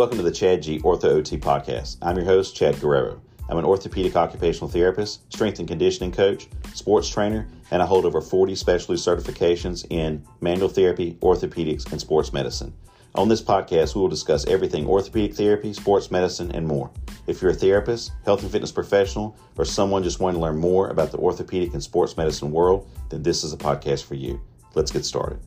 Welcome to the Chad G Ortho OT podcast. I'm your host, Chad Guerrero. I'm an orthopedic occupational therapist, strength and conditioning coach, sports trainer, and I hold over 40 specialty certifications in manual therapy, orthopedics, and sports medicine. On this podcast, we will discuss everything orthopedic therapy, sports medicine, and more. If you're a therapist, health and fitness professional, or someone just wanting to learn more about the orthopedic and sports medicine world, then this is a podcast for you. Let's get started.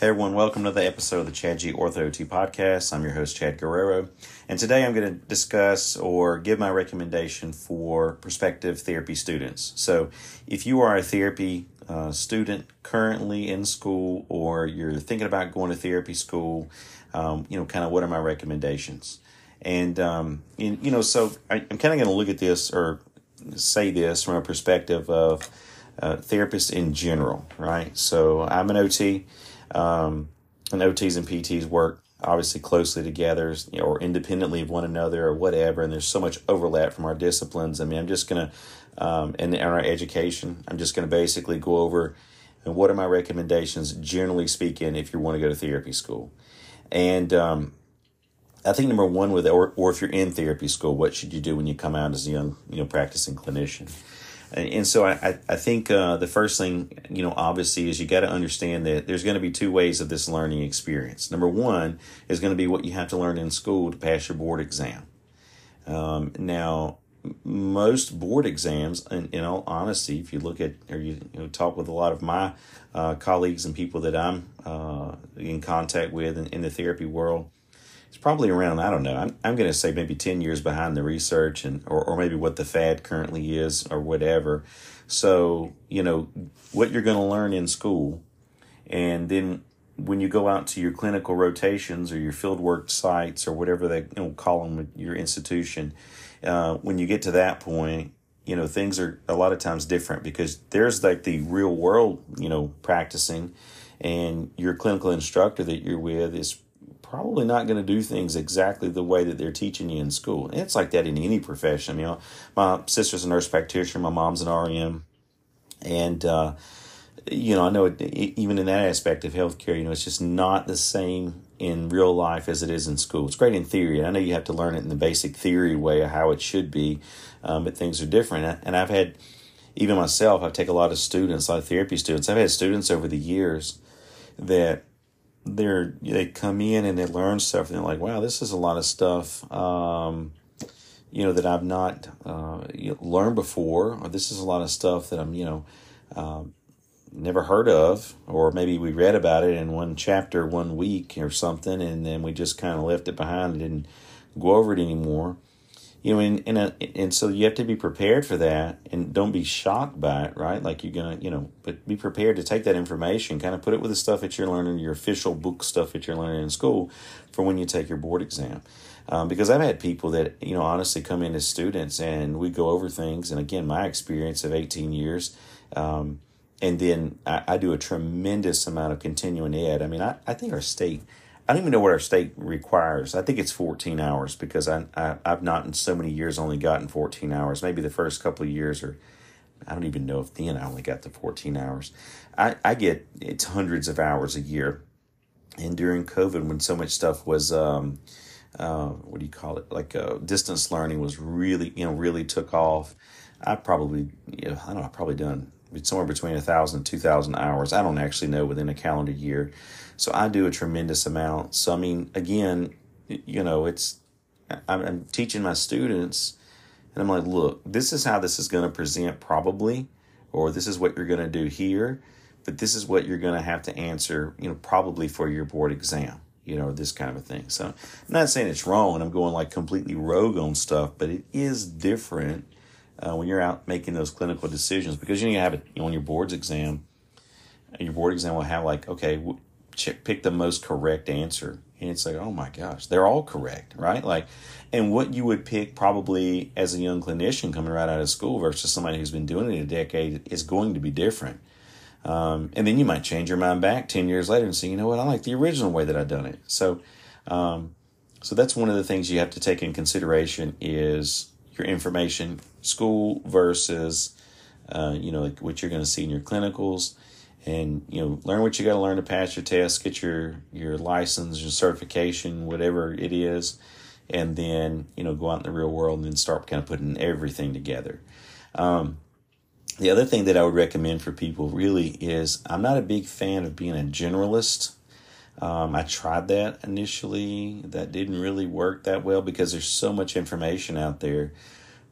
Hey everyone, welcome to the episode of the Chad G Ortho OT podcast. I'm your host, Chad Guerrero, and today I'm going to discuss or give my recommendation for prospective therapy students. So, if you are a therapy uh, student currently in school or you're thinking about going to therapy school, um, you know, kind of what are my recommendations? And, um, you know, so I, am kind of going to look at this or say this from a perspective of uh, therapists in general, right? So, I'm an OT. Um, and OTs and PTs work obviously closely together you know, or independently of one another or whatever. And there's so much overlap from our disciplines. I mean, I'm just going to, um, in our education, I'm just going to basically go over and what are my recommendations, generally speaking, if you want to go to therapy school. And um, I think number one with, or, or if you're in therapy school, what should you do when you come out as a young, you know, practicing clinician? And so I, I think uh, the first thing, you know, obviously is you got to understand that there's going to be two ways of this learning experience. Number one is going to be what you have to learn in school to pass your board exam. Um, now, most board exams, in, in all honesty, if you look at or you, you know, talk with a lot of my uh, colleagues and people that I'm uh, in contact with in, in the therapy world, it's probably around I don't know. I'm I'm going to say maybe ten years behind the research and or or maybe what the fad currently is or whatever. So you know what you're going to learn in school, and then when you go out to your clinical rotations or your fieldwork sites or whatever they you know, call them at your institution, uh, when you get to that point, you know things are a lot of times different because there's like the real world you know practicing, and your clinical instructor that you're with is probably not going to do things exactly the way that they're teaching you in school. And it's like that in any profession. You know, my sister's a nurse practitioner, my mom's an RN, and uh, you know, I know it, even in that aspect of healthcare, you know, it's just not the same in real life as it is in school. It's great in theory. I know you have to learn it in the basic theory way of how it should be, um, but things are different. And I've had, even myself, I take a lot of students, a lot of therapy students. I've had students over the years that they're they come in and they learn stuff and they're like, wow, this is a lot of stuff, um, you know, that I've not uh, learned before, or this is a lot of stuff that I'm, you know, um, never heard of, or maybe we read about it in one chapter one week or something, and then we just kind of left it behind and didn't go over it anymore you know, and and, a, and so you have to be prepared for that, and don't be shocked by it, right? Like you're gonna, you know, but be prepared to take that information, kind of put it with the stuff that you're learning, your official book stuff that you're learning in school, for when you take your board exam. Um, because I've had people that you know honestly come in as students, and we go over things, and again, my experience of 18 years. Um, and then I, I do a tremendous amount of continuing ed. I mean, I, I think our state I don't even know what our state requires. I think it's 14 hours because I, I have not in so many years only gotten 14 hours. Maybe the first couple of years, or I don't even know if then I only got the 14 hours. I I get it's hundreds of hours a year, and during COVID when so much stuff was um, uh, what do you call it like uh, distance learning was really you know really took off. I probably you know I don't know I've probably done somewhere between a thousand and two thousand hours. I don't actually know within a calendar year. So I do a tremendous amount. So, I mean, again, you know, it's, I'm, I'm teaching my students and I'm like, look, this is how this is going to present probably, or this is what you're going to do here, but this is what you're going to have to answer, you know, probably for your board exam, you know, this kind of a thing. So I'm not saying it's wrong and I'm going like completely rogue on stuff, but it is different uh, when you're out making those clinical decisions because you, know, you have it you know, on your board's exam. Your board exam will have like, okay, pick the most correct answer. And it's like oh my gosh they're all correct right? Like and what you would pick probably as a young clinician coming right out of school versus somebody who's been doing it a decade is going to be different. Um, and then you might change your mind back 10 years later and say you know what? I like the original way that i've done it. So um, so that's one of the things you have to take in consideration is your information school versus uh, you know like what you're going to see in your clinicals and you know learn what you got to learn to pass your test, get your your license, your certification, whatever it is, and then you know go out in the real world and then start kind of putting everything together. Um, the other thing that I would recommend for people really is I'm not a big fan of being a generalist. Um, I tried that initially. That didn't really work that well because there's so much information out there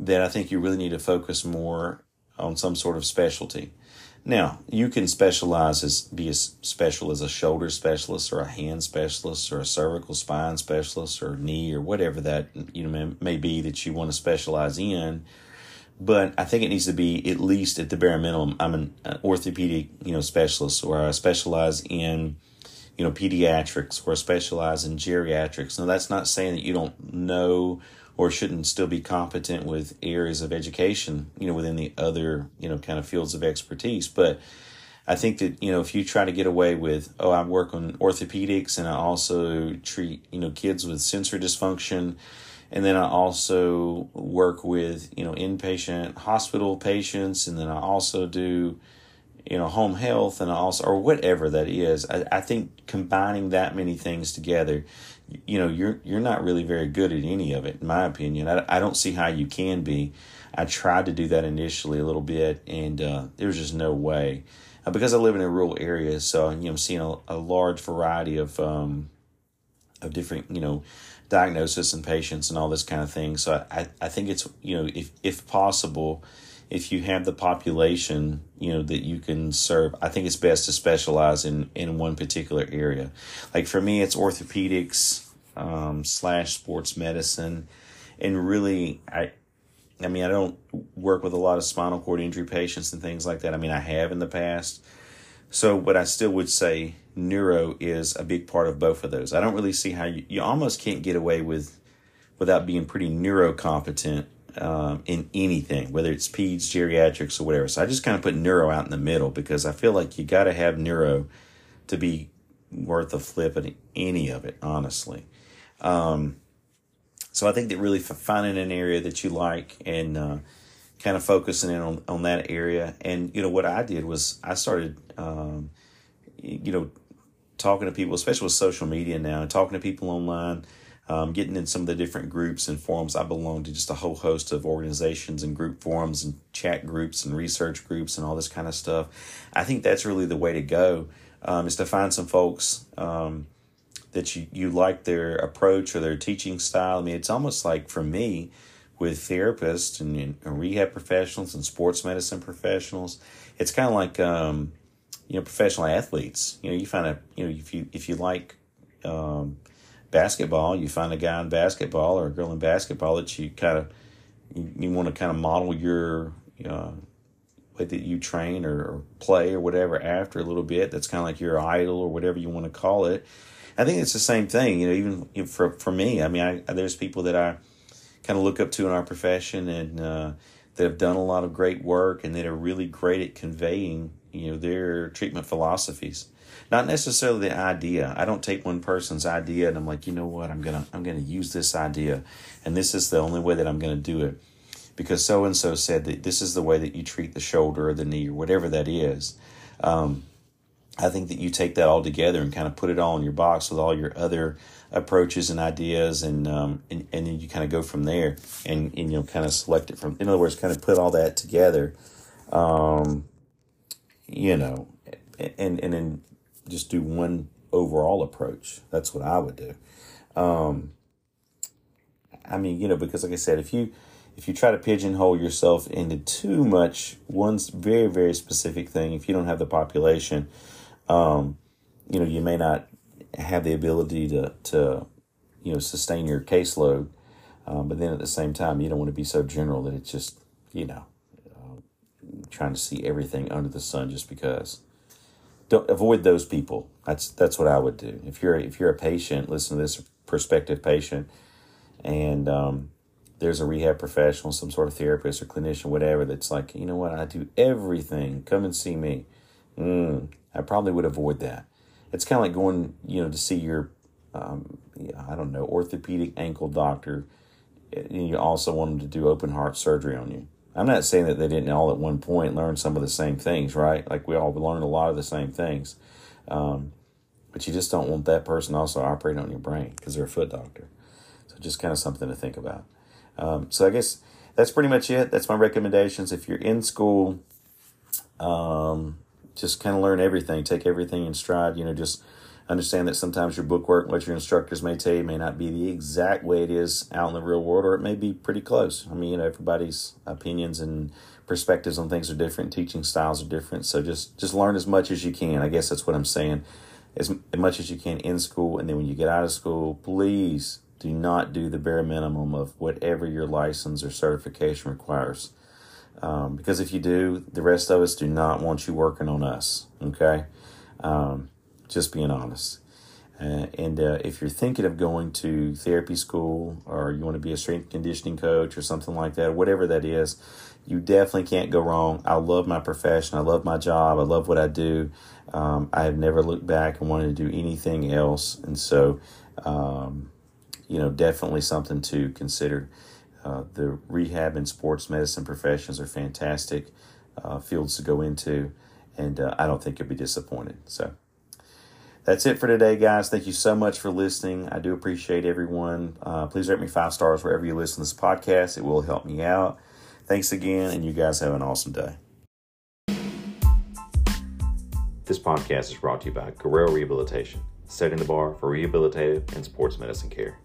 that I think you really need to focus more on some sort of specialty. Now, you can specialize as be as special as a shoulder specialist or a hand specialist or a cervical spine specialist or knee or whatever that you know may, may be that you want to specialize in. But I think it needs to be at least at the bare minimum. I'm an orthopedic, you know, specialist, or I specialize in, you know, pediatrics, or specialize in geriatrics. Now, that's not saying that you don't know or shouldn't still be competent with areas of education, you know, within the other, you know, kind of fields of expertise. But I think that, you know, if you try to get away with, oh, I work on orthopedics and I also treat, you know, kids with sensory dysfunction, and then I also work with, you know, inpatient hospital patients, and then I also do, you know, home health and also, or whatever that is. I, I think combining that many things together, you know you're you're not really very good at any of it in my opinion. I, I don't see how you can be. I tried to do that initially a little bit and uh, there was just no way. Uh, because i live in a rural area so you know i'm seeing a, a large variety of um, of different you know diagnosis and patients and all this kind of thing. So i i think it's you know if if possible if you have the population you know that you can serve i think it's best to specialize in in one particular area. Like for me it's orthopedics um, slash sports medicine. And really i i mean i don't work with a lot of spinal cord injury patients and things like that. I mean i have in the past. So but i still would say neuro is a big part of both of those. I don't really see how you, you almost can't get away with without being pretty neurocompetent um, in anything, whether it's peds, geriatrics, or whatever. So I just kind of put neuro out in the middle because I feel like you got to have neuro to be worth a flip at any of it, honestly. Um, so I think that really finding an area that you like and uh, kind of focusing in on, on that area. And, you know, what I did was I started, um, you know, talking to people, especially with social media now, and talking to people online um, getting in some of the different groups and forums. I belong to just a whole host of organizations and group forums and chat groups and research groups and all this kind of stuff. I think that's really the way to go um, is to find some folks um, that you, you like their approach or their teaching style. I mean, it's almost like for me with therapists and, and rehab professionals and sports medicine professionals, it's kind of like, um, you know, professional athletes. You know, you find a, you know, if you, if you like, um, basketball, you find a guy in basketball or a girl in basketball that you kind of you, you want to kind of model your uh, way that you train or, or, play or whatever after a little bit. That's kind of like your idol or whatever you want to call it. I think it's the same thing. You know, even for for me, I mean, I, there's people that I kind of look up to in our profession and uh, that have done a lot of great work and that are really great at conveying you know their treatment philosophies not necessarily the idea. I don't take one person's idea and I'm like, you know what, I'm gonna I'm gonna use this idea, and this is the only way that I'm gonna do it, because so and so said that this is the way that you treat the shoulder or the knee or whatever that is. Um, I think that you take that all together and kind of put it all in your box with all your other approaches and ideas, and um, and, and then you kind of go from there and, and you know kind of select it from. In other words, kind of put all that together. Um, you know, and and then just do one overall approach. That's what I would do. Um, I mean, you know, because like I said, if you if you try to pigeonhole yourself into too much one very very specific thing, if you don't have the population, um, you know, you may not have the ability to to you know sustain your caseload. Um, but then at the same time, you don't want to be so general that it's just you know uh, trying to see everything under the sun just because don't avoid those people. That's that's what I would do. If you're if you're a patient, listen to this prospective patient, and um, there's a rehab professional, some sort of therapist or clinician, whatever, that's like, you know what, I do everything. Come and see me. Mm, I probably would avoid that. It's kind of like going, you know, to see your, um, I don't know, orthopedic ankle doctor. And you also want them to do open heart surgery on you. I'm not saying that they didn't all at one point learn some of the same things, right? Like we all learned a lot of the same things. Um, but you just don't want that person also operating on your brain because they're a foot doctor. So just kind of something to think about. Um, so I guess that's pretty much it. That's my recommendations. If you're in school, um, just kind of learn everything, take everything in stride. You know, just understand that sometimes your bookwork, what your instructors may tell you, may not be the exact way it is out in the real world, or it may be pretty close. I mean, you know, everybody's opinions and perspectives on things are different, teaching styles are different. So just just learn as much as you can. I guess that's what I'm saying. As, much as you can in school, and then when you get out of school, please do not do the bare minimum of whatever your license or certification requires. Um, because if you do, the rest of us do not want you working on us. Okay, um, just being honest. Uh, and uh, if you're thinking of going to therapy school or you want to be a strength conditioning coach or something like that, whatever that is, you definitely can't go wrong. I love my profession. I love my job. I love what I do. Um, I have never looked back and wanted to do anything else. And so, um, you know, definitely something to consider. Uh, the rehab and sports medicine professions are fantastic uh, fields to go into, and uh, I don't think you'll be disappointed. So that's it for today, guys. Thank you so much for listening. I do appreciate everyone. Uh, please rate me five stars wherever you listen to this podcast, it will help me out. Thanks again, and you guys have an awesome day. This podcast is brought to you by Guerrero Rehabilitation, setting the bar for rehabilitative and sports medicine care.